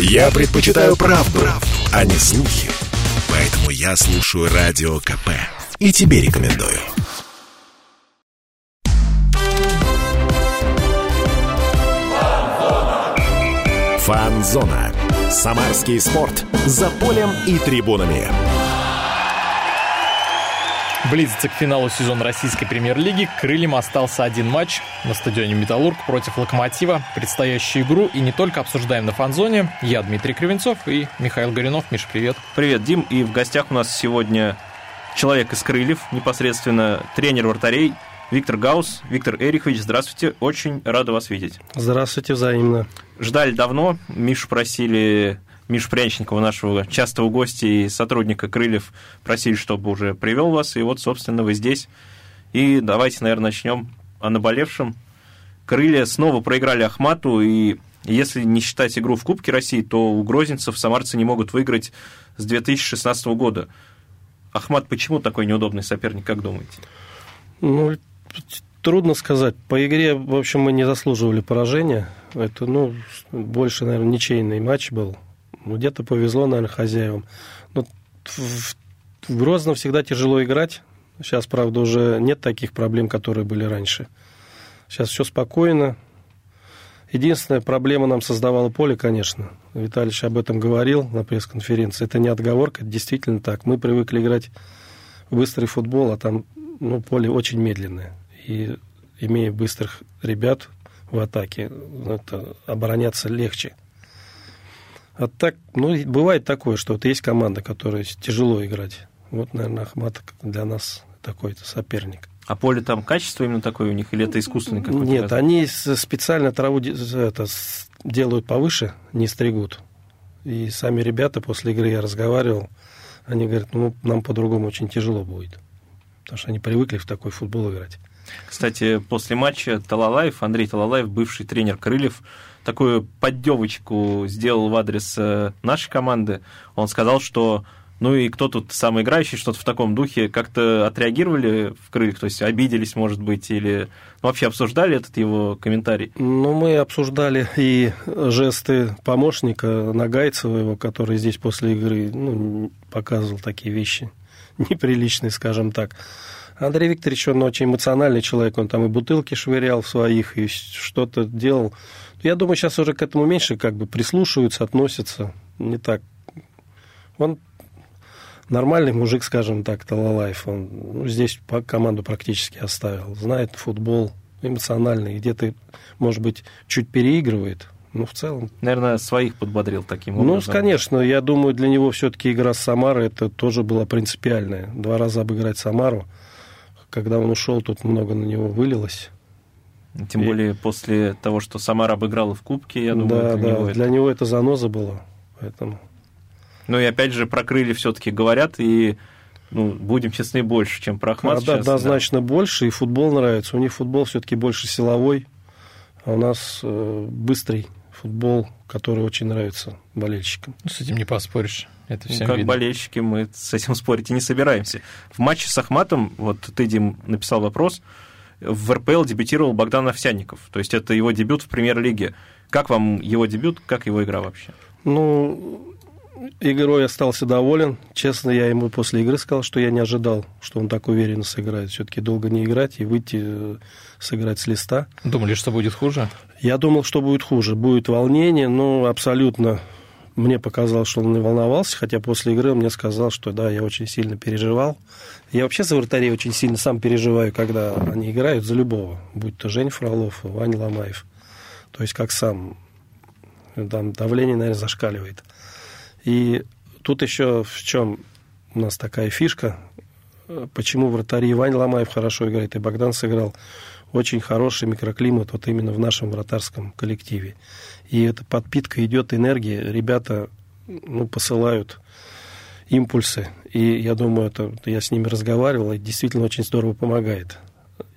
Я предпочитаю правду, правду, а не слухи. Поэтому я слушаю Радио КП. И тебе рекомендую. Фанзона. Самарский спорт. За полем и трибунами. Близится к финалу сезона российской премьер-лиги. Крыльям остался один матч на стадионе «Металлург» против «Локомотива». Предстоящую игру и не только обсуждаем на фан-зоне. Я Дмитрий Кривенцов и Михаил Горюнов. Миша, привет. Привет, Дим. И в гостях у нас сегодня человек из «Крыльев», непосредственно тренер вратарей Виктор Гаус. Виктор Эрихович, здравствуйте. Очень рада вас видеть. Здравствуйте, взаимно. Ждали давно. Мишу просили Мишу Пряничникова, нашего частого гостя и сотрудника «Крыльев», просили, чтобы уже привел вас, и вот, собственно, вы здесь. И давайте, наверное, начнем о наболевшем. «Крылья» снова проиграли Ахмату, и если не считать игру в Кубке России, то у грозинцев самарцы не могут выиграть с 2016 года. Ахмат почему такой неудобный соперник, как думаете? Ну, трудно сказать. По игре, в общем, мы не заслуживали поражения. Это, ну, больше, наверное, ничейный матч был. Ну, где-то повезло, наверное, хозяевам. Но в, в Грозно всегда тяжело играть. Сейчас, правда, уже нет таких проблем, которые были раньше. Сейчас все спокойно. Единственная проблема нам создавало поле, конечно. Виталий об этом говорил на пресс-конференции. Это не отговорка, это действительно так. Мы привыкли играть в быстрый футбол, а там ну, поле очень медленное. И имея быстрых ребят в атаке, это обороняться легче. А так, ну, бывает такое, что вот есть команда, которая тяжело играть. Вот, наверное, Ахмат для нас такой-то соперник. А поле там качество именно такое у них, или это искусственный какой-то? Нет, раз? они специально траву это, делают повыше, не стригут. И сами ребята после игры я разговаривал, они говорят, ну, нам по-другому очень тяжело будет. Потому что они привыкли в такой футбол играть. Кстати, после матча Талалаев, Андрей Талалаев, бывший тренер Крыльев, такую поддевочку сделал в адрес э, нашей команды. Он сказал, что ну и кто тут самый играющий, что-то в таком духе, как-то отреагировали в крыльях, то есть обиделись, может быть, или ну, вообще обсуждали этот его комментарий? Ну, мы обсуждали и жесты помощника Нагайцева, его, который здесь после игры ну, показывал такие вещи неприличные, скажем так. Андрей Викторович, он очень эмоциональный человек, он там и бутылки швырял в своих, и что-то делал. Я думаю, сейчас уже к этому меньше как бы прислушиваются, относятся. Не так. Он нормальный мужик, скажем так, Талалаев. Он ну, здесь команду практически оставил. Знает футбол, эмоциональный. Где-то, может быть, чуть переигрывает. Но в целом... Наверное, своих подбодрил таким ну, образом. Ну, конечно. Я думаю, для него все-таки игра с Самарой это тоже была принципиальная. Два раза обыграть Самару. Когда он ушел, тут много на него вылилось. Тем и... более после того, что Самара обыграла в Кубке, я думаю, да, для да, него для это... него это заноза было, поэтому. Ну и опять же про крылья все-таки говорят и ну, будем честны, больше, чем про Ахмат. Да, однозначно да. больше, и футбол нравится. У них футбол все-таки больше силовой, а у нас э, быстрый футбол, который очень нравится болельщикам. Ну, с этим не поспоришь. Это всем ну, как видно. болельщики мы с этим спорить и не собираемся. В матче с Ахматом, вот ты, Дим, написал вопрос, в РПЛ дебютировал Богдан Овсянников. То есть это его дебют в премьер-лиге. Как вам его дебют, как его игра вообще? Ну, игрой остался доволен. Честно, я ему после игры сказал, что я не ожидал, что он так уверенно сыграет. Все-таки долго не играть и выйти э, сыграть с листа. Думали, что будет хуже? Я думал, что будет хуже. Будет волнение, но абсолютно мне показалось, что он не волновался, хотя после игры он мне сказал, что да, я очень сильно переживал. Я вообще за вратарей очень сильно сам переживаю, когда они играют за любого, будь то Жень Фролов, Ваня Ломаев. То есть как сам. Там давление, наверное, зашкаливает. И тут еще в чем у нас такая фишка, почему вратари Ваня Ломаев хорошо играет, и Богдан сыграл очень хороший микроклимат вот именно в нашем вратарском коллективе. И эта подпитка идет энергии, ребята ну, посылают импульсы. И я думаю, это я с ними разговаривал, и действительно очень здорово помогает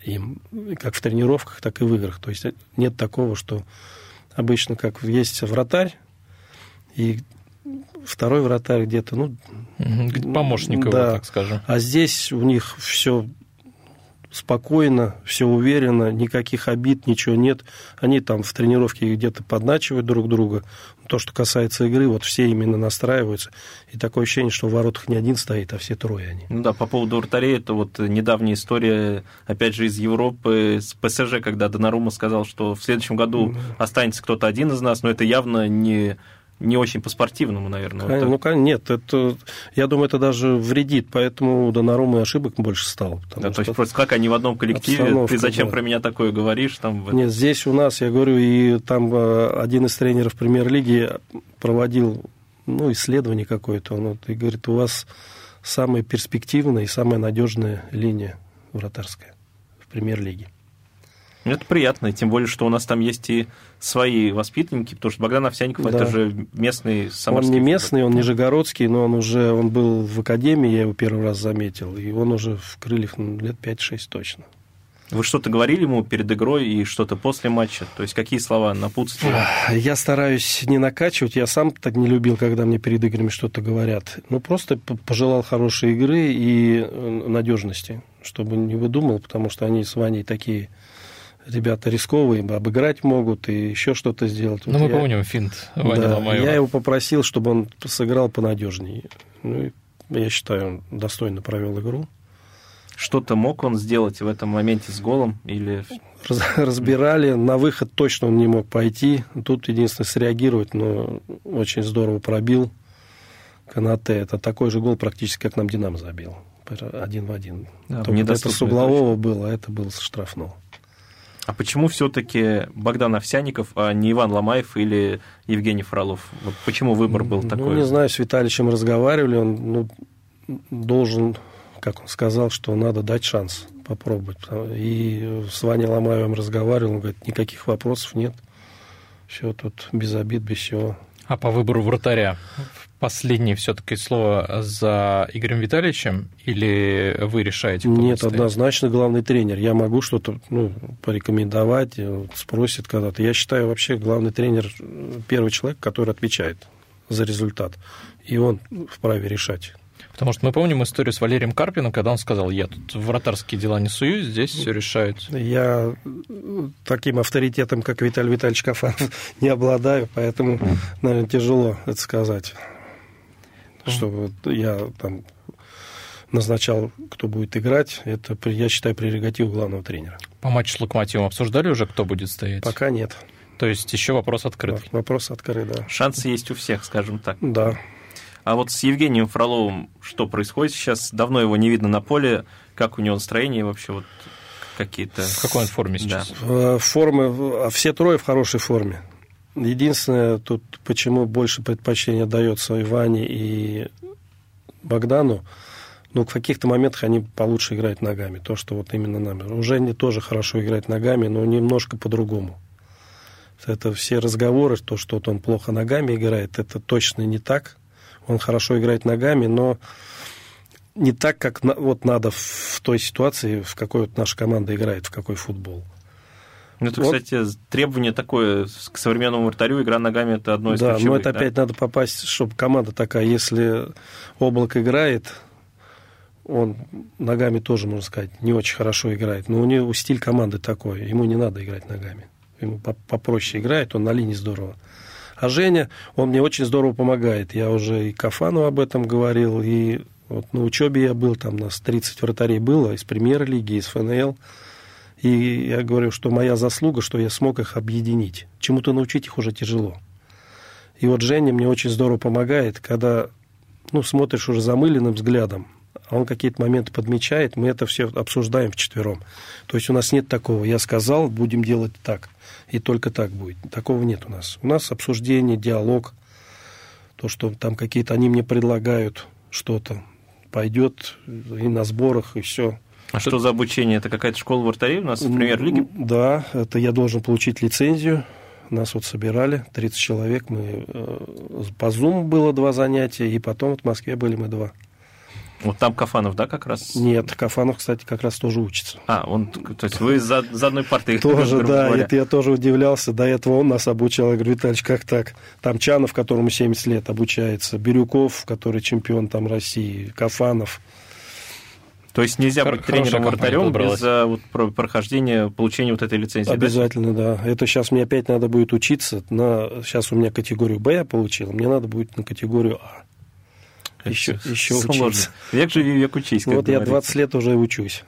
им, как в тренировках, так и в играх. То есть нет такого, что обычно как есть вратарь, и второй вратарь где-то, ну... Помощник его, да. так скажем. А здесь у них все спокойно, все уверенно, никаких обид, ничего нет. Они там в тренировке где-то подначивают друг друга. То, что касается игры, вот все именно настраиваются. И такое ощущение, что в воротах не один стоит, а все трое они. Ну да, по поводу вратарей, это вот недавняя история, опять же, из Европы, с ПСЖ, когда Донарума сказал, что в следующем году останется кто-то один из нас, но это явно не не очень по-спортивному, наверное. Вот ну, так. нет, это, я думаю, это даже вредит, поэтому у Донарумы ошибок больше стало. Да, то есть просто как они в одном коллективе, ты зачем да. про меня такое говоришь? Там... Нет, здесь у нас, я говорю, и там э, один из тренеров премьер-лиги проводил ну, исследование какое-то, он вот, и говорит, у вас самая перспективная и самая надежная линия вратарская в премьер-лиге. Это приятно, тем более, что у нас там есть и свои воспитанники, потому что Богдан Овсяников да. это же местный самарский. Он не местный, он нижегородский, но он уже он был в академии, я его первый раз заметил, и он уже в крыльях ну, лет 5-6 точно. Вы что-то говорили ему перед игрой и что-то после матча? То есть какие слова напутствия? Я стараюсь не накачивать. Я сам так не любил, когда мне перед играми что-то говорят. Ну, просто пожелал хорошей игры и э, надежности, чтобы не выдумал, потому что они с Ваней такие ребята рисковые, обыграть могут и еще что-то сделать. Ну, вот мы я, помним финт Вани да, Ломаева. Я его попросил, чтобы он сыграл понадежнее. Ну, я считаю, он достойно провел игру. Что-то мог он сделать в этом моменте с голом или... Разбирали, на выход точно он не мог пойти. Тут единственное среагировать, но очень здорово пробил Канате. Это такой же гол практически, как нам Динамо забил. Один в один. Да, это с углового было, а это был с штрафного. А почему все-таки Богдан Овсяников, а не Иван Ломаев или Евгений Фролов? Вот почему выбор был такой? Ну, не знаю, с Виталичем разговаривали, он ну, должен, как он сказал, что надо дать шанс попробовать. И с Ваней Ломаевым разговаривал, он говорит, никаких вопросов нет. Все тут без обид, без всего. А по выбору вратаря последнее все-таки слово за Игорем Витальевичем или вы решаете? Нет, однозначно главный тренер. Я могу что-то ну, порекомендовать, спросит когда-то. Я считаю, вообще главный тренер первый человек, который отвечает за результат. И он вправе решать. Потому что мы помним историю с Валерием Карпиным, когда он сказал, я тут вратарские дела не суюсь, здесь все решают. Я таким авторитетом, как Виталий Витальевич Кафанов, не обладаю, поэтому, наверное, тяжело это сказать что я там назначал, кто будет играть, это, я считаю, прерогатив главного тренера. По матчу с Локомотивом обсуждали уже, кто будет стоять? Пока нет. То есть еще вопрос открыт. Вопрос открыт, да. Шансы есть у всех, скажем так. Да. А вот с Евгением Фроловым что происходит сейчас? Давно его не видно на поле. Как у него настроение вообще? Вот какие-то... В какой он форме сейчас? Да. Формы... А все трое в хорошей форме. Единственное, тут почему больше предпочтения дается Иване и Богдану, ну, в каких-то моментах они получше играют ногами. То, что вот именно нами. Уже они тоже хорошо играют ногами, но немножко по-другому. Это все разговоры, то, что вот он плохо ногами играет, это точно не так. Он хорошо играет ногами, но не так, как вот надо в той ситуации, в какой вот наша команда играет, в какой футбол. Ну, это, вот. кстати, требование такое к современному вратарю, игра ногами это одно из да, ключевых. но это да? опять надо попасть, чтобы команда такая, если облако играет, он ногами тоже, можно сказать, не очень хорошо играет, но у него стиль команды такой, ему не надо играть ногами. Ему попроще играет, он на линии здорово. А Женя, он мне очень здорово помогает. Я уже и Кафану об этом говорил, и вот на учебе я был, там нас 30 вратарей было из премьер-лиги, из ФНЛ. И я говорю, что моя заслуга, что я смог их объединить. Чему-то научить их уже тяжело. И вот Женя мне очень здорово помогает, когда ну, смотришь уже замыленным взглядом, а он какие-то моменты подмечает, мы это все обсуждаем вчетвером. То есть у нас нет такого, я сказал, будем делать так, и только так будет. Такого нет у нас. У нас обсуждение, диалог, то, что там какие-то они мне предлагают что-то, пойдет и на сборах, и все. А что за обучение? Это какая-то школа вратарей у нас в премьер-лиге? Да, это я должен получить лицензию. Нас вот собирали, 30 человек. Мы э, по Zoom было два занятия, и потом вот в Москве были мы два. Вот там Кафанов, да, как раз? Нет, Кафанов, кстати, как раз тоже учится. А, он, то есть вы за, за одной партой? Тоже, да, говоря. это я тоже удивлялся. До этого он нас обучал. Я говорю, Витальевич, как так? Там Чанов, которому 70 лет обучается, Бирюков, который чемпион там России, Кафанов. То есть нельзя Хор- быть тренером хорошая компания вратарем подобралась. без а, вот, про- прохождения, получения вот этой лицензии. да? Обязательно, да. Это сейчас мне опять надо будет учиться. На... Сейчас у меня категорию Б я получил, мне надо будет на категорию А. Еще, Это еще сложно. учиться. Век живи, век учись. как Вот я говорится. 20 лет уже учусь.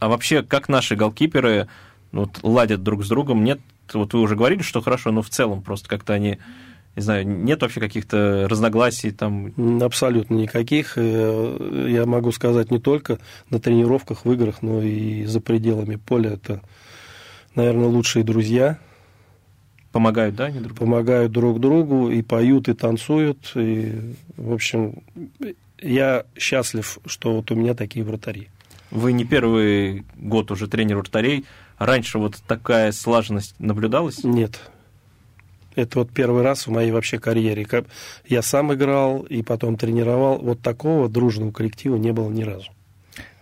А вообще, как наши голкиперы ну, вот, ладят друг с другом? Нет, вот вы уже говорили, что хорошо, но в целом просто как-то они, не знаю, нет вообще каких-то разногласий там. Абсолютно никаких. Э, Я могу сказать не только на тренировках, в играх, но и за пределами поля. Это, наверное, лучшие друзья. Помогают, да, друг? Помогают друг другу и поют, и танцуют. И, в общем, я счастлив, что вот у меня такие вратари. Вы не первый год уже тренер вратарей. Раньше вот такая слаженность наблюдалась? Нет. Это вот первый раз в моей вообще карьере. Я сам играл и потом тренировал. Вот такого дружного коллектива не было ни разу.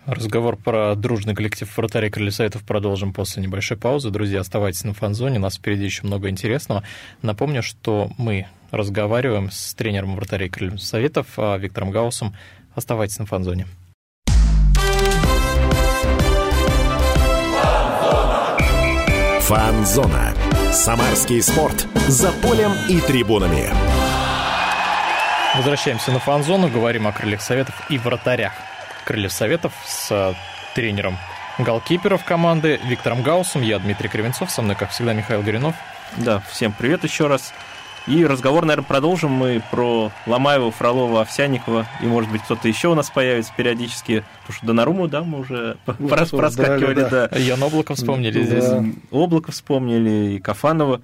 Разговор про дружный коллектив вратарей Крылья Советов продолжим после небольшой паузы. Друзья, оставайтесь на фанзоне, у нас впереди еще много интересного. Напомню, что мы разговариваем с тренером вратарей Крылья Советов а, Виктором Гаусом. Оставайтесь на фанзоне. Фанзона. Самарский спорт. За полем и трибунами. Возвращаемся на фан-зону, говорим о крыльях советов и вратарях крыльев советов с э, тренером голкиперов команды Виктором Гаусом. Я Дмитрий Кривенцов, со мной, как всегда, Михаил Горинов. Да, всем привет еще раз. И разговор, наверное, продолжим мы про Ломаева, Фролова, Овсяникова. И, может быть, кто-то еще у нас появится периодически. Потому что Донаруму, да, мы уже Ну, прос- проскакивали, да. да. Ян Облаков вспомнили здесь. Да. Облако вспомнили, и Кафанова.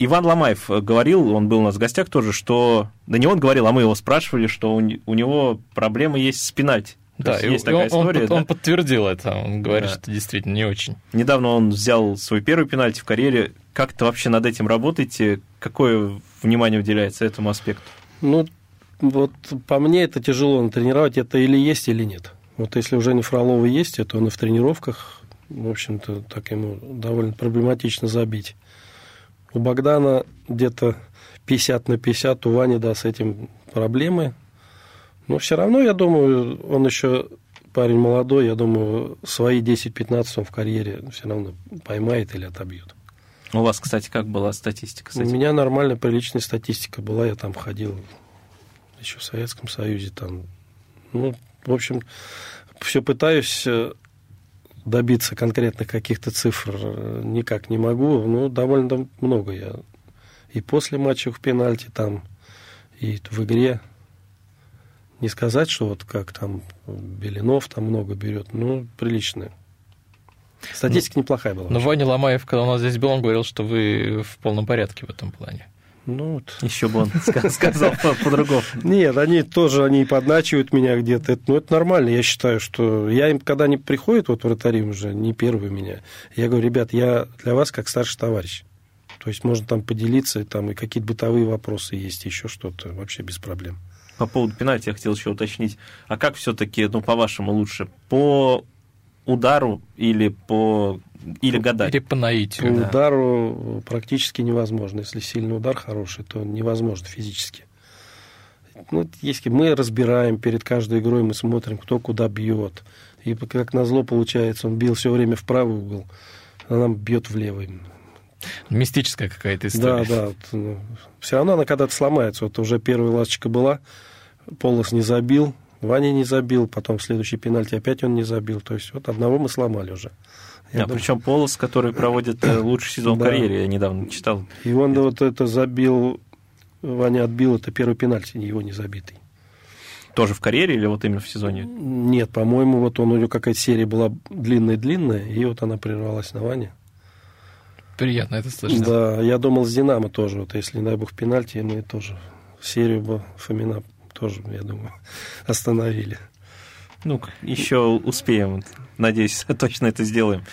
Иван Ломаев э, говорил, он был у нас в гостях тоже, что... Да не он говорил, а мы его спрашивали, что у, у него проблемы есть с пенальти. Да, есть и есть он, такая он- история, он да? подтвердил это. Он говорит, Да. что действительно не очень. Недавно он взял свой первый пенальти в карьере. Как-то вообще над этим работаете? Какое внимание уделяется этому аспекту? Ну, вот по мне это тяжело натренировать. Это или есть, или нет. Вот если у Жени Фролова есть, то он и в тренировках, в общем-то, так ему довольно проблематично забить. У Богдана где-то 50 на 50, у Вани, да, с этим проблемы. Но все равно, я думаю, он еще парень молодой, я думаю, свои 10-15 он в карьере все равно поймает или отобьет. У вас, кстати, как была статистика с У меня нормальная, приличная статистика была. Я там ходил еще в Советском Союзе. Там, ну, в общем, все пытаюсь э, добиться конкретных каких-то цифр. э, Никак не могу. Ну, довольно много я. И после матча в пенальти там, и в игре. Не сказать, что вот как там Белинов там много берет. Ну, приличная. Статистика неплохая была. Но Ваня Ломаев, когда у нас здесь был, он говорил, что вы в полном порядке в этом плане. Ну, вот. Еще бы он ска- сказал по- по-другому. Нет, они тоже, они подначивают меня где-то. Это, ну, это нормально. Я считаю, что я им, когда они приходят, вот вратари уже, не первые меня, я говорю, ребят, я для вас как старший товарищ. То есть можно там поделиться, там и какие-то бытовые вопросы есть, еще что-то, вообще без проблем. По поводу пенальти я хотел еще уточнить. А как все-таки, ну, по-вашему, лучше? По удару или по... Или гадать? Или по По наитию. да. удару практически невозможно. Если сильный удар хороший, то невозможно физически. Ну, если мы разбираем перед каждой игрой, мы смотрим, кто куда бьет. И как назло получается, он бил все время в правый угол, а нам бьет в левый. Мистическая какая-то история. Да, да. все равно она когда-то сломается. Вот уже первая ласточка была, Полос не забил, Ваня не забил, потом в следующий пенальти опять он не забил. То есть вот одного мы сломали уже. Я А, думаю, причем Полос, который проводит э, лучший сезон Да. карьере, я недавно читал. И он вот это забил, Ваня отбил, это первый пенальти, его не забитый. Тоже в карьере или вот именно в сезоне? Нет, по-моему, вот он, у него какая-то серия была длинная-длинная, и вот она прервалась на Ване. Приятно это слышать. Да, я думал, с Динамо тоже, вот если, не дай бог, в пенальти, мы тоже серию бы Фомина тоже, я думаю, остановили. Ну, еще успеем. Надеюсь, точно это сделаем.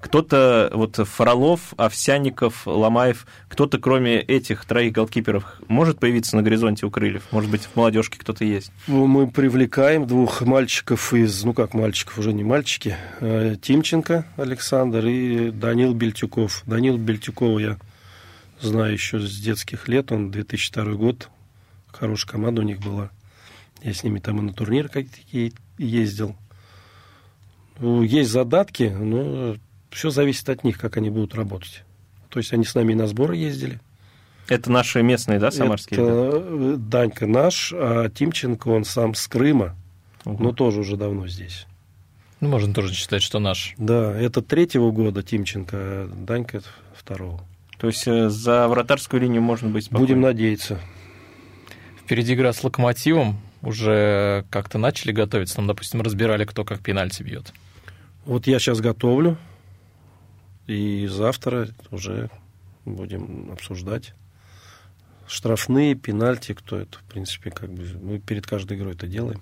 Кто-то, вот Фролов, Овсяников, Ломаев, кто-то, кроме этих троих голкиперов, может появиться на горизонте у крыльев? Может быть, в молодежке кто-то есть? Ну, Мы привлекаем двух мальчиков из, ну как мальчиков, уже не мальчики, э, Тимченко Александр и Данил Бельтюков. Данил Бельтюкова я знаю еще с детских лет, он 2002 год, хорошая команда у них была. Я с ними там и на турнир какие ездил. Ну, есть задатки, но все зависит от них, как они будут работать. То есть они с нами и на сборы ездили. Это наши местные, да, самарские? Это ребята? э, Данька наш, а Тимченко, он сам с Крыма, Угу. но тоже уже давно здесь. Ну, можно тоже считать, что наш. Да, это третьего года Тимченко, а Данька это второго. То есть э, за вратарскую линию можно быть спокойным. Будем надеяться. Впереди игра с Локомотивом. Уже как-то начали готовиться. Там, допустим, разбирали, кто как пенальти бьет. Вот я сейчас готовлю, и завтра уже будем обсуждать штрафные, пенальти, кто это, в принципе, как бы мы перед каждой игрой это делаем.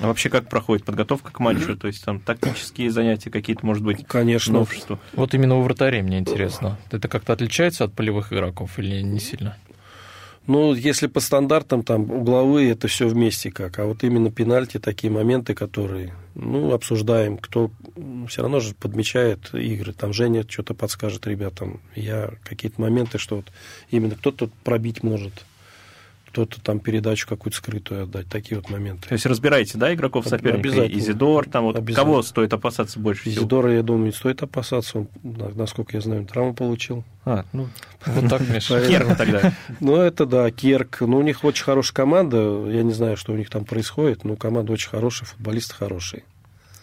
А вообще как проходит подготовка к матчу? То есть там тактические занятия какие-то, может быть, Конечно, новшества? Вот именно у вратарей мне интересно. Это как-то отличается от полевых игроков или не сильно? Ну, если по стандартам, там, угловые, это все вместе как. А вот именно пенальти, такие моменты, которые, ну, обсуждаем, кто все равно же подмечает игры. Там Женя что-то подскажет ребятам. Я какие-то моменты, что вот именно кто-то пробить может, кто-то там передачу какую-то скрытую отдать. Такие вот моменты. То есть разбираете, да, игроков соперника? обязательно. Изидор, там вот Обязательно. кого стоит опасаться больше всего? Изидора, я думаю, не стоит опасаться. Он, на- насколько я знаю, травму получил. А, ну, Вот так, Миша. Керн тогда. Ну, это да, Керк. Ну, у них очень хорошая команда. Я не знаю, что у них там происходит, но команда очень хорошая, футболисты хорошие.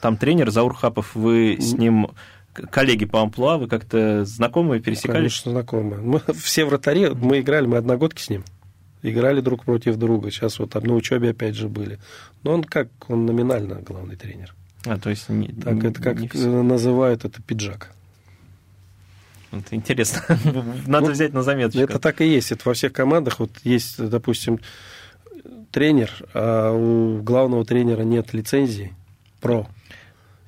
Там тренер Заур Хапов, вы с ним коллеги по амплуа, вы как-то знакомы, пересекались? Конечно, знакомые. Мы все вратари, мы играли, мы одногодки с ним. Играли друг против друга. Сейчас вот на учебе опять же были. Но он как, он номинально главный тренер. А, то есть не, Так, не- это как не э, все. называют, это пиджак. Вот интересно. Надо Ну, взять на заметочку. Это так и есть. Это во всех командах. Вот есть, допустим, тренер, а у главного тренера нет лицензии про.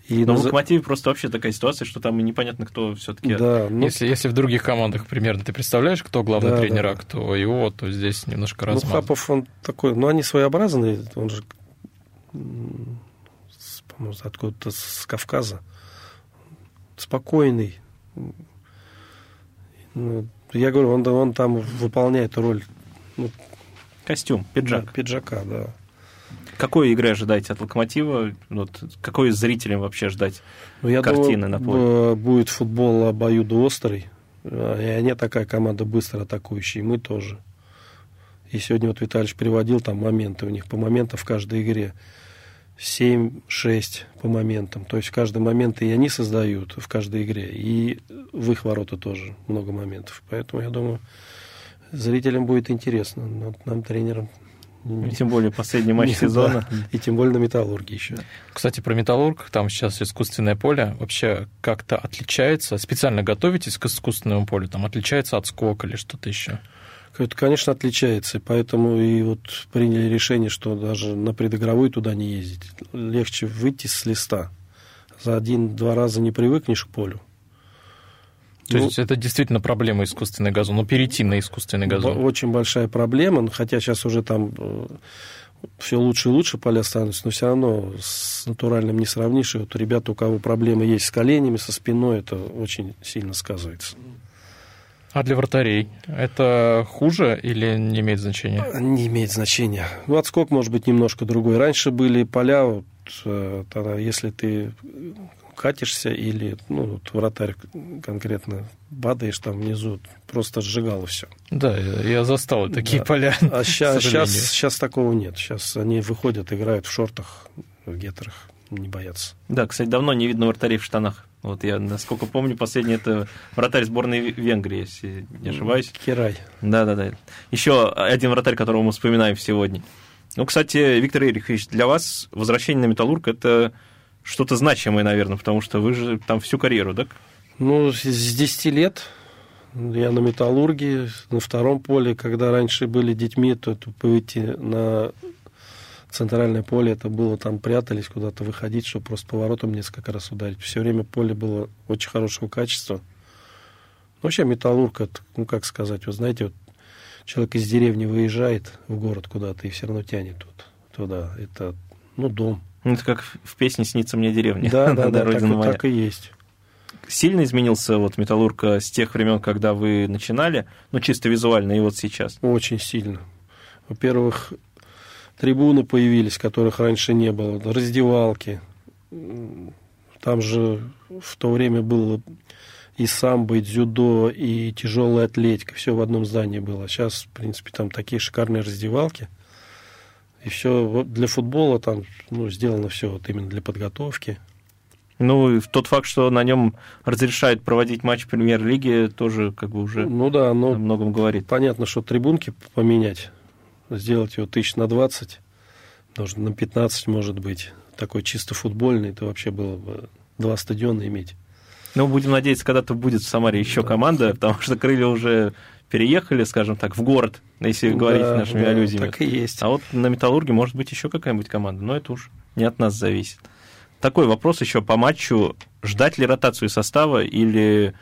И Но в Локомотиве просто вообще такая ситуация, что там и непонятно, кто все-таки. Да, ну, Если, если в других командах примерно ты представляешь, кто главный Да, тренер, да. а кто его, то здесь немножко ну, размазано. Хапов, он такой, ну, они своеобразные, он же, по-моему, откуда-то с Кавказа, спокойный. Ну, я говорю, он, он там выполняет роль Костюм, пиджак. да, пиджака, да. Какой игры ожидаете от Локомотива? Вот, какой зрителям вообще ждать? Ну, я Картины на думаю, б- будет футбол обоюдоострый. А, И они такая команда быстро атакующая, и мы тоже. И сегодня вот Виталий приводил там моменты у них, по моментам в каждой игре. 7-6 по моментам. То есть в каждый момент и они создают в каждой игре, и в их ворота тоже много моментов. Поэтому я думаю, зрителям будет интересно. Но нам, тренерам, И Тем более последний матч сезона. да. И тем более на металлурге еще. Кстати, про металлург, там сейчас искусственное поле вообще как-то отличается. Специально готовитесь к искусственному полю, там отличается от скока или что-то еще. Это, конечно, отличается, поэтому и вот приняли решение, что даже на предыгровой туда не ездить. Легче выйти с листа. За один-два раза не привыкнешь к полю. То Ну, есть это действительно проблема искусственный газон, но перейти на искусственный газон. Очень большая проблема, хотя сейчас уже там все лучше и лучше поля становятся, но все равно с натуральным не сравнишь. И вот ребята, у кого проблемы есть с коленями, со спиной, это очень сильно сказывается. А для вратарей это хуже или не имеет значения? Не имеет значения. Ну, отскок может быть немножко другой. Раньше были поля, вот, э, тогда, если ты катишься или, ну, вот вратарь конкретно падаешь там внизу, просто сжигало все. Да, я застал такие Да. поля. А сейчас, сейчас, сейчас такого нет. Сейчас они выходят, играют в шортах, в гетрах, не боятся. Да, кстати, давно не видно вратарей в штанах. Вот я, насколько помню, последний это вратарь сборной Венгрии, если не ошибаюсь. Кирай. Да-да-да. Еще один вратарь, которого мы вспоминаем сегодня. Ну, кстати, Виктор Ерихович, для вас возвращение на Металлург – это что-то значимое, наверное, потому что вы же там всю карьеру, да? Ну, с с 10 лет я на металлурге, на втором поле, когда раньше были детьми, то это выйти на центральное поле, это было там прятались, куда-то выходить, чтобы просто поворотом несколько раз ударить. Все время поле было очень хорошего качества. Ну, вообще металлург, ну как сказать, вы знаете, вот человек из деревни выезжает в город куда-то и все равно тянет вот туда. Это, ну, дом. Ну, Это как в песне «Снится мне деревня». Да, да, да, так, моя. так и есть. Сильно изменился вот Металлург э, с тех времен, когда вы начинали, ну, чисто визуально, и вот сейчас? Очень сильно. Во-первых, трибуны появились, которых раньше не было, раздевалки. Там же в то время было и самбо, и дзюдо, и тяжелая атлетика. Все в одном здании было. Сейчас, в принципе, там такие шикарные раздевалки. И все для футбола там ну, сделано все вот именно для подготовки. Ну, и тот факт, что на нем разрешают проводить матч премьер-лиги, тоже как бы уже ну, да, но о многом говорит. Понятно, что трибунки поменять, сделать его тысяч на 20, даже на 15, может быть, такой чисто футбольный, это вообще было бы два стадиона иметь. Ну, будем надеяться, когда-то будет в Самаре еще да. команда, потому что крылья уже переехали, скажем так, в город, если да, говорить нашими да, аллюзиями. Так и есть. А вот на Металлурге может быть еще какая-нибудь команда, но это уж не от нас зависит. Такой вопрос еще по матчу. Ждать ли ротацию состава или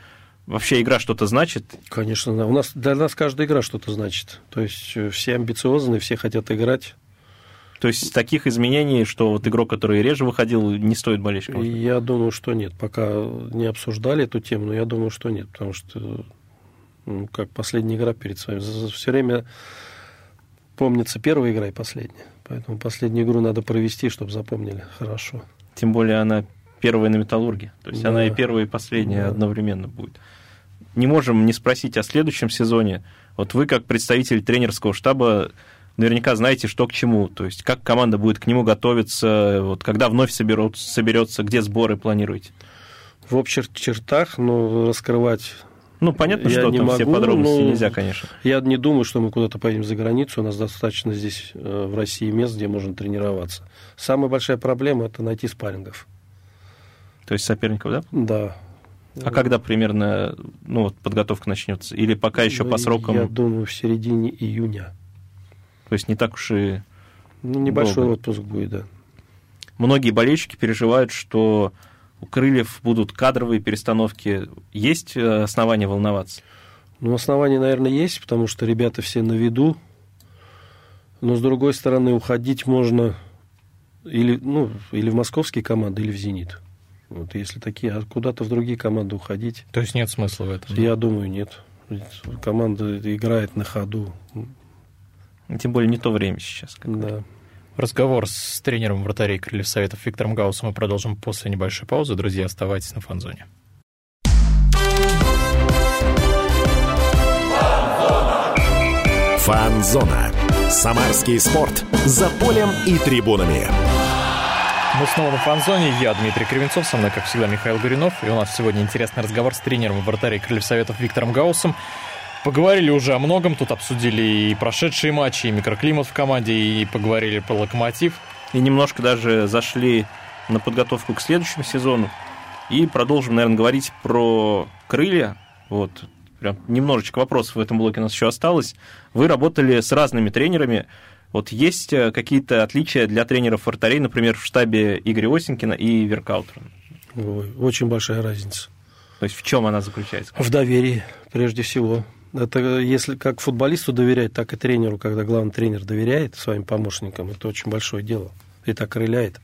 вообще игра что-то значит? Конечно, да. У нас для нас каждая игра что-то значит. То есть э, все амбициозные, все хотят играть. То есть таких изменений, что вот игрок, который реже выходил, не стоит болельщикам? Я думаю, что нет. Пока не обсуждали эту тему, но я думаю, что нет. Потому что, ну, как последняя игра перед вами. Все время помнится первая игра и последняя. Поэтому последнюю игру надо провести, чтобы запомнили хорошо. Тем более она первая на металлурге. То есть да. она и первая, и последняя да. одновременно будет. Не можем не спросить о следующем сезоне. Вот вы, как представитель тренерского штаба, наверняка знаете, что к чему. То есть как команда будет к нему готовиться, вот когда вновь соберут, соберется, где сборы планируете? В общих чертах, но раскрывать ну, понятно, я что не там могу, все подробности нельзя, конечно. Я не думаю, что мы куда-то поедем за границу. У нас достаточно здесь, э, в России, мест, где можно тренироваться. Самая большая проблема – это найти спаррингов. То есть соперников, да? Да. А когда примерно ну, вот, подготовка начнется? Или пока еще по срокам? Я думаю, в середине июня. То есть не так уж и... Ну, небольшой долго. отпуск будет, да. Многие болельщики переживают, что у Крыльев будут кадровые перестановки. Есть э, основания волноваться? Ну, основания, наверное, есть, потому что ребята все на виду. Но, с другой стороны, уходить можно или, ну, или в московские команды, или в «Зенит». Вот если такие, а куда-то в другие команды уходить... То есть нет смысла в этом? Я думаю, нет. Команда играет на ходу. Тем более не то время сейчас. Да. Разговор с тренером вратарей Крыльев Советов Виктором Гаусом мы продолжим после небольшой паузы. Друзья, оставайтесь на фанзоне. Фанзона. Самарский спорт. За полем и трибунами. Мы снова на фанзоне. Я Дмитрий Кривенцов, со мной, как всегда, Михаил Горюнов. И у нас сегодня интересный разговор с тренером вратарей Крыльев Советов Виктором Гаусом. Поговорили уже о многом, тут обсудили и прошедшие матчи, и микроклимат в команде, и поговорили про локомотив. И немножко даже зашли на подготовку к следующему сезону. И продолжим, наверное, говорить про крылья. Вот, прям немножечко вопросов в этом блоке у нас еще осталось. Вы работали с разными тренерами. Вот есть э, какие-то отличия для тренеров вратарей, например, в штабе Игоря Осенькина и Веркаутера? Очень большая разница. То есть в чем она заключается? В доверии, прежде всего. Это если как футболисту доверять, так и тренеру, когда главный тренер доверяет своим помощникам, это очень большое дело. И так крыляет.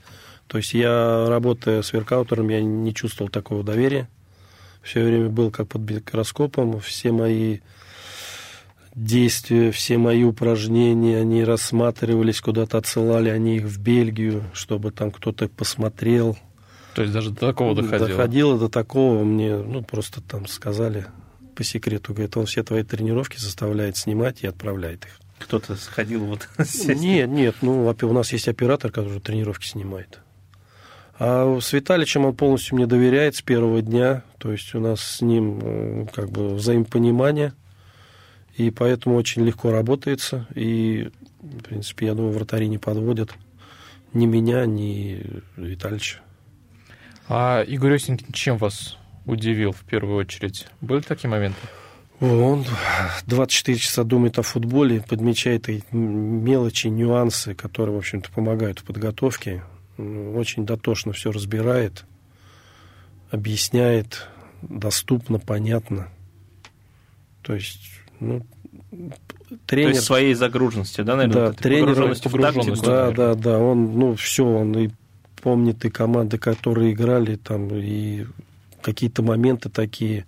То есть я, работая с веркаутером, я не чувствовал такого доверия. Все время был как под микроскопом. Все мои действия, все мои упражнения, они рассматривались, куда-то отсылали они их в Бельгию, чтобы там кто-то посмотрел. То есть даже до такого доходило? Доходило до такого. Мне ну, просто там сказали, по секрету, говорит, он все твои тренировки заставляет снимать и отправляет их. Кто-то сходил вот Нет, нет, ну, у нас есть оператор, который тренировки снимает. А с Виталичем он полностью мне доверяет с первого дня, то есть у нас с ним э, как бы взаимопонимание, и поэтому очень легко работается, и, в принципе, я думаю, вратари не подводят ни меня, ни Виталича. А Игорь Осенькин чем вас удивил в первую очередь? Были такие моменты? Он 24 часа думает о футболе, подмечает мелочи, нюансы, которые, в общем-то, помогают в подготовке. Очень дотошно все разбирает, объясняет, доступно, понятно. То есть, ну, тренер... То есть своей загруженности, да, наверное? Да, тренер... Погруженность, да, да, да. Он, ну, все, он и помнит и команды, которые играли там, и какие-то моменты такие,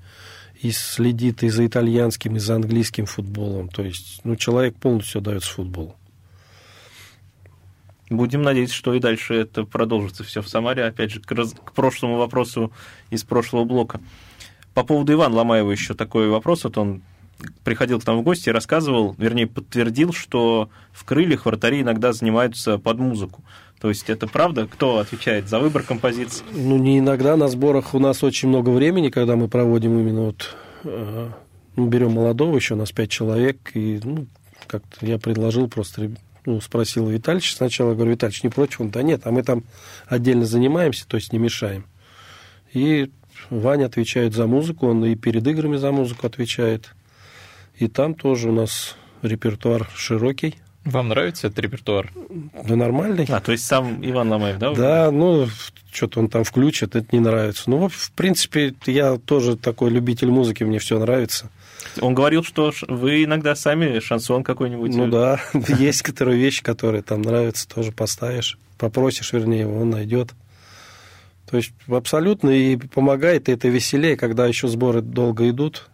и следит и за итальянским, и за английским футболом. То есть, ну, человек полностью дается футболу. Будем надеяться, что и дальше это продолжится все в Самаре. Опять же, к, раз... к прошлому вопросу из прошлого блока. По поводу Ивана Ломаева еще такой вопрос. Вот он приходил к нам в гости и рассказывал, вернее, подтвердил, что в крыльях вратари иногда занимаются под музыку. То есть это правда? Кто отвечает за выбор композиции? Ну, не иногда. На сборах у нас очень много времени, когда мы проводим именно вот... Э, ну, берем молодого, еще у нас пять человек, и ну, как-то я предложил просто ну, спросил Витальевич сначала, говорю, Витальевич, не против? Он, да нет, а мы там отдельно занимаемся, то есть не мешаем. И Ваня отвечает за музыку, он и перед играми за музыку отвечает. И там тоже у нас репертуар широкий. Вам нравится этот репертуар? Да нормальный. А, то есть сам Иван Ломаев, да? Да, ну, что-то он там включит, это не нравится. Ну, в принципе, я тоже такой любитель музыки, мне все нравится. Он говорил, что вы иногда сами шансон какой-нибудь... Ну да, есть которые вещи, которые там нравятся, тоже поставишь, попросишь, вернее, его, он найдет. То есть абсолютно и помогает, и это веселее, когда еще сборы долго идут,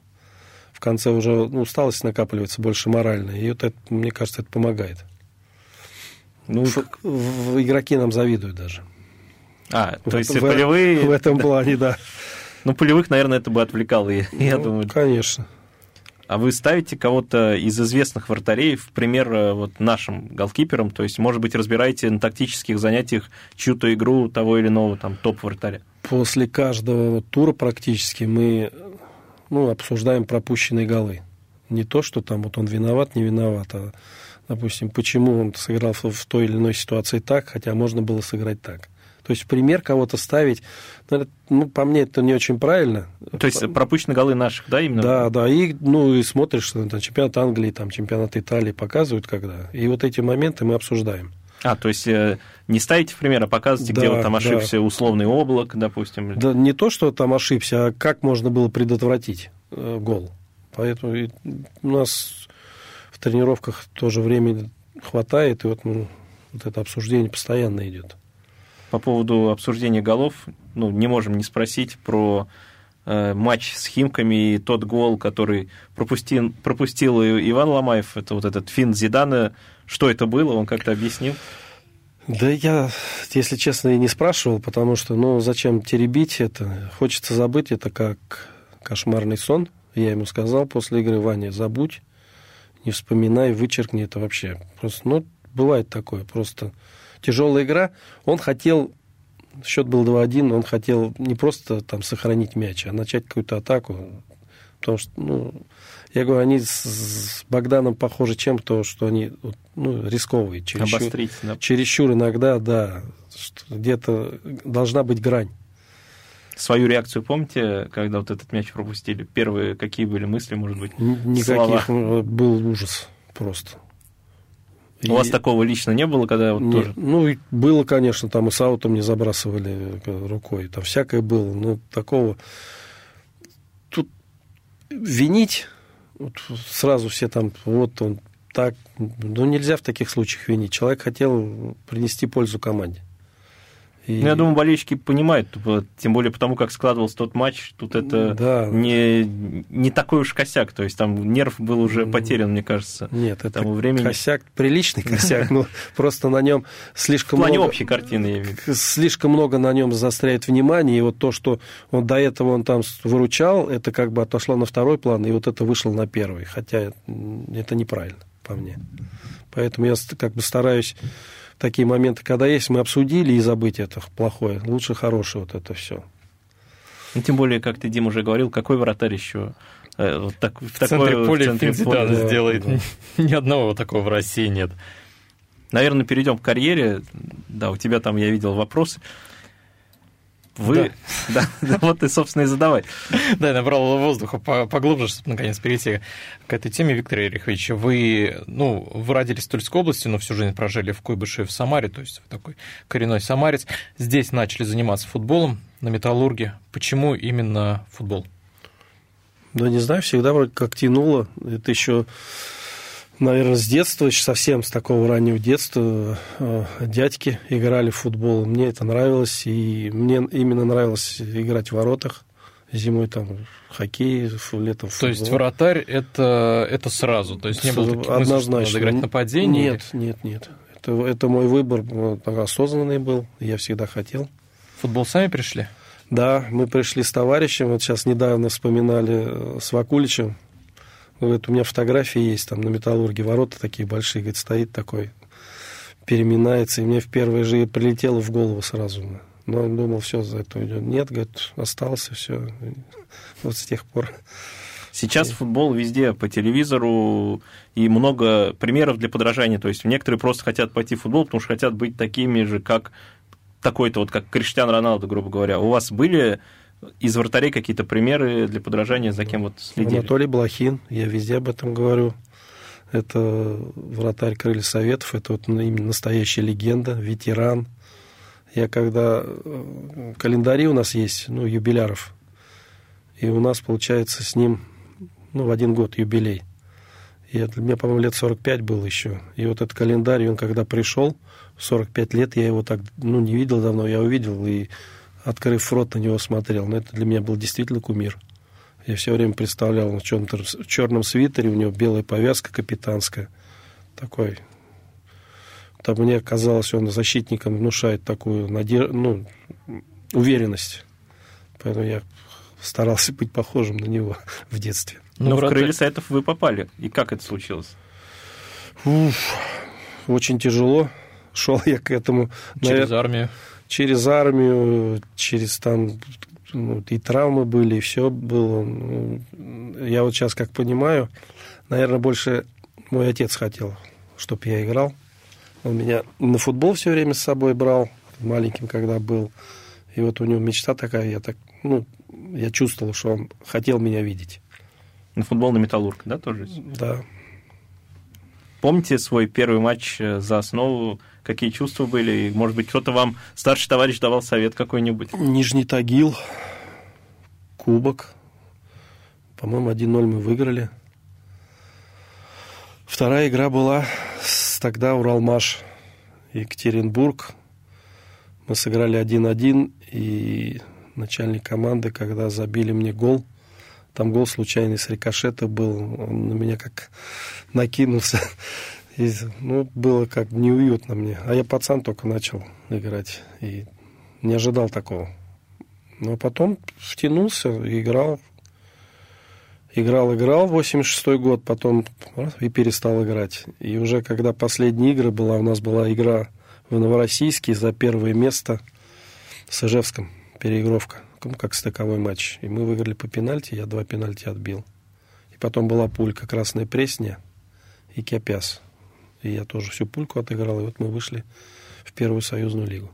в конце уже ну, усталость накапливается больше морально, и вот это, мне кажется, это помогает. Ну, в, в, игроки нам завидуют даже. А, то есть в, полевые... В этом плане, да. Ну, полевых, наверное, это бы отвлекало, я ну, думаю. Конечно. А вы ставите кого-то из известных вратарей в пример э, вот нашим голкиперам? То есть, может быть, разбираете на тактических занятиях чью-то игру того или иного там топ-вратаря? После каждого тура практически мы ну, обсуждаем пропущенные голы. Не то, что там вот он виноват, не виноват, а, допустим, почему он сыграл в той или иной ситуации так, хотя можно было сыграть так. То есть пример кого-то ставить, ну, ну, по мне, это не очень правильно. То есть пропущены голы наших, да, именно? Да, да, и, ну, и смотришь, что там, чемпионат Англии, там, чемпионат Италии показывают когда, и вот эти моменты мы обсуждаем. А, то есть э, не ставите пример, а показываете, да, где вот там ошибся да. условный облак, допустим? Да не то, что там ошибся, а как можно было предотвратить э, гол. Поэтому у нас в тренировках тоже времени хватает, и вот, ну, вот это обсуждение постоянно идет по поводу обсуждения голов, ну, не можем не спросить про матч с Химками и тот гол, который пропустил, пропустил Иван Ломаев, это вот этот фин Зидана. Что это было, он как-то объяснил? Да я, если честно, и не спрашивал, потому что, ну, зачем теребить это? Хочется забыть это как кошмарный сон. Я ему сказал после игры, Ваня, забудь, не вспоминай, вычеркни это вообще. Просто, ну, бывает такое, просто тяжелая игра. Он хотел, счет был 2-1, он хотел не просто там сохранить мяч, а начать какую-то атаку. Потому что, ну, я говорю, они с, Богданом похожи чем-то, что они ну, рисковые. Чересчур, Обострить, да. чересчур иногда, да, где-то должна быть грань. Свою реакцию помните, когда вот этот мяч пропустили? Первые какие были мысли, может быть? Никаких. Слова? Был ужас просто. У вас такого лично не было, когда вот не, тоже? Ну, было, конечно, там и с аутом не забрасывали рукой, там всякое было, но такого... Тут винить, вот сразу все там, вот он так, ну, нельзя в таких случаях винить. Человек хотел принести пользу команде. И... Ну, я думаю, болельщики понимают, тем более потому, как складывался тот матч, тут это да. не, не такой уж косяк, то есть там нерв был уже потерян, мне кажется. Нет, это времени. косяк, приличный косяк, но просто на нем слишком много... В плане общей картины. Слишком много на нем заостряет внимание, и вот то, что он до этого он там выручал, это как бы отошло на второй план, и вот это вышло на первый, хотя это неправильно по мне. Поэтому я как бы стараюсь такие моменты, когда есть, мы обсудили и забыть это плохое. Лучше хорошее вот это все. Ну, тем более, как ты, Дим, уже говорил, какой вратарь еще э, вот так, в, в центре такое, поля в центре поля, да, сделает. Да. Ни одного такого в России нет. Наверное, перейдем к карьере. Да, у тебя там, я видел, вопросы. Вы, да, да, вот ты, собственно, и задавай. Да, я набрал воздуха поглубже, чтобы наконец перейти к этой теме, Виктор Ерихович. Вы, ну, вы родились в Тульской области, но всю жизнь прожили в Куйбышеве, в Самаре, то есть вы такой коренной самарец. Здесь начали заниматься футболом на Металлурге. Почему именно футбол? Да не знаю, всегда как тянуло. Это еще наверное, с детства, еще совсем с такого раннего детства э, дядьки играли в футбол. Мне это нравилось, и мне именно нравилось играть в воротах. Зимой там хоккей, летом футбол. То есть вратарь это, это сразу? То есть не было таких Однозначно. мыслей, что надо играть нападение? Нет, нет, нет. Это, это мой выбор осознанный был, я всегда хотел. Футбол сами пришли? Да, мы пришли с товарищем, вот сейчас недавно вспоминали э, с Вакуличем. Вот у меня фотографии есть там на металлурге, ворота такие большие, говорит, стоит такой, переминается, и мне в первые же прилетело в голову сразу. Но он думал, все, за это уйдет. Нет, говорит, остался, все. Вот с тех пор. Сейчас футбол везде по телевизору и много примеров для подражания. То есть некоторые просто хотят пойти в футбол, потому что хотят быть такими же, как такой-то, вот как Криштиан Роналдо, грубо говоря. У вас были из вратарей какие-то примеры для подражания, за кем вот следили? Анатолий Блохин, я везде об этом говорю. Это вратарь Крылья Советов, это вот именно настоящая легенда, ветеран. Я когда... Э, календари у нас есть, ну, юбиляров. И у нас, получается, с ним ну, в один год юбилей. И это, мне, по-моему, лет 45 был еще. И вот этот календарь, он когда пришел, 45 лет, я его так, ну, не видел давно, я увидел и, открыв рот, на него смотрел. Но это для меня был действительно кумир. Я все время представлял, он в, чем в черном свитере, у него белая повязка капитанская. Такой. Там мне казалось, он защитникам внушает такую надежду, ну, уверенность. Поэтому я старался быть похожим на него в детстве. Но ну, в крылья Советов вы попали. И как это случилось? Уф, очень тяжело. Шел я к этому. Через наверное, армию? Через армию, через там ну, и травмы были, и все было. Ну, я вот сейчас как понимаю, наверное, больше мой отец хотел, чтобы я играл. Он меня на футбол все время с собой брал, маленьким когда был. И вот у него мечта такая, я так, ну, я чувствовал, что он хотел меня видеть. На футбол на Металлург, да, тоже? Да. Помните свой первый матч э, за основу? Какие чувства были? И, может быть, кто-то вам, старший товарищ, давал совет какой-нибудь? Нижний Тагил, кубок. По-моему, 1-0 мы выиграли. Вторая игра была с тогда Уралмаш, Екатеринбург. Мы сыграли 1-1, и начальник команды, когда забили мне гол – там гол случайный с рикошета был. Он на меня как накинулся. И, ну, было как неуютно мне. А я пацан только начал играть. И не ожидал такого. Но потом втянулся, играл. Играл, играл, 86-й год, потом и перестал играть. И уже когда последние игры была, у нас была игра в Новороссийске за первое место с Ижевском, переигровка ну, как стыковой матч. И мы выиграли по пенальти, я два пенальти отбил. И потом была пулька Красная Пресня и Кепяс. И я тоже всю пульку отыграл, и вот мы вышли в первую союзную лигу.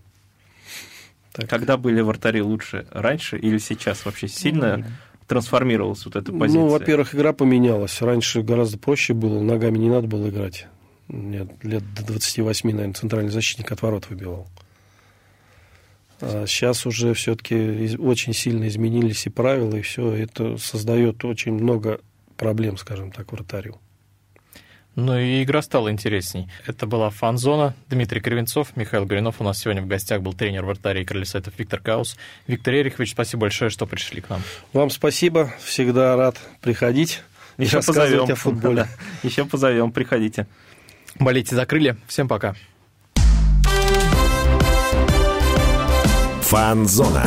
Так. Когда были вратари лучше? Раньше или сейчас вообще сильно ну, трансформировалась вот эта позиция? Ну, во-первых, игра поменялась. Раньше гораздо проще было, ногами не надо было играть. Нет, лет до 28, наверное, центральный защитник от ворот выбивал. А сейчас уже все-таки очень сильно изменились и правила, и все это создает очень много проблем, скажем так, вратарю. Ну и игра стала интересней. Это была фан-зона. Дмитрий Кривенцов, Михаил Горинов. У нас сегодня в гостях был тренер вратарей Крыльсетов Виктор Каус. Виктор Ерихович, спасибо большое, что пришли к нам. Вам спасибо. Всегда рад приходить Еще позовем. о футболе. Еще позовем. Приходите. Болейте за крылья. Всем пока. Фанзона.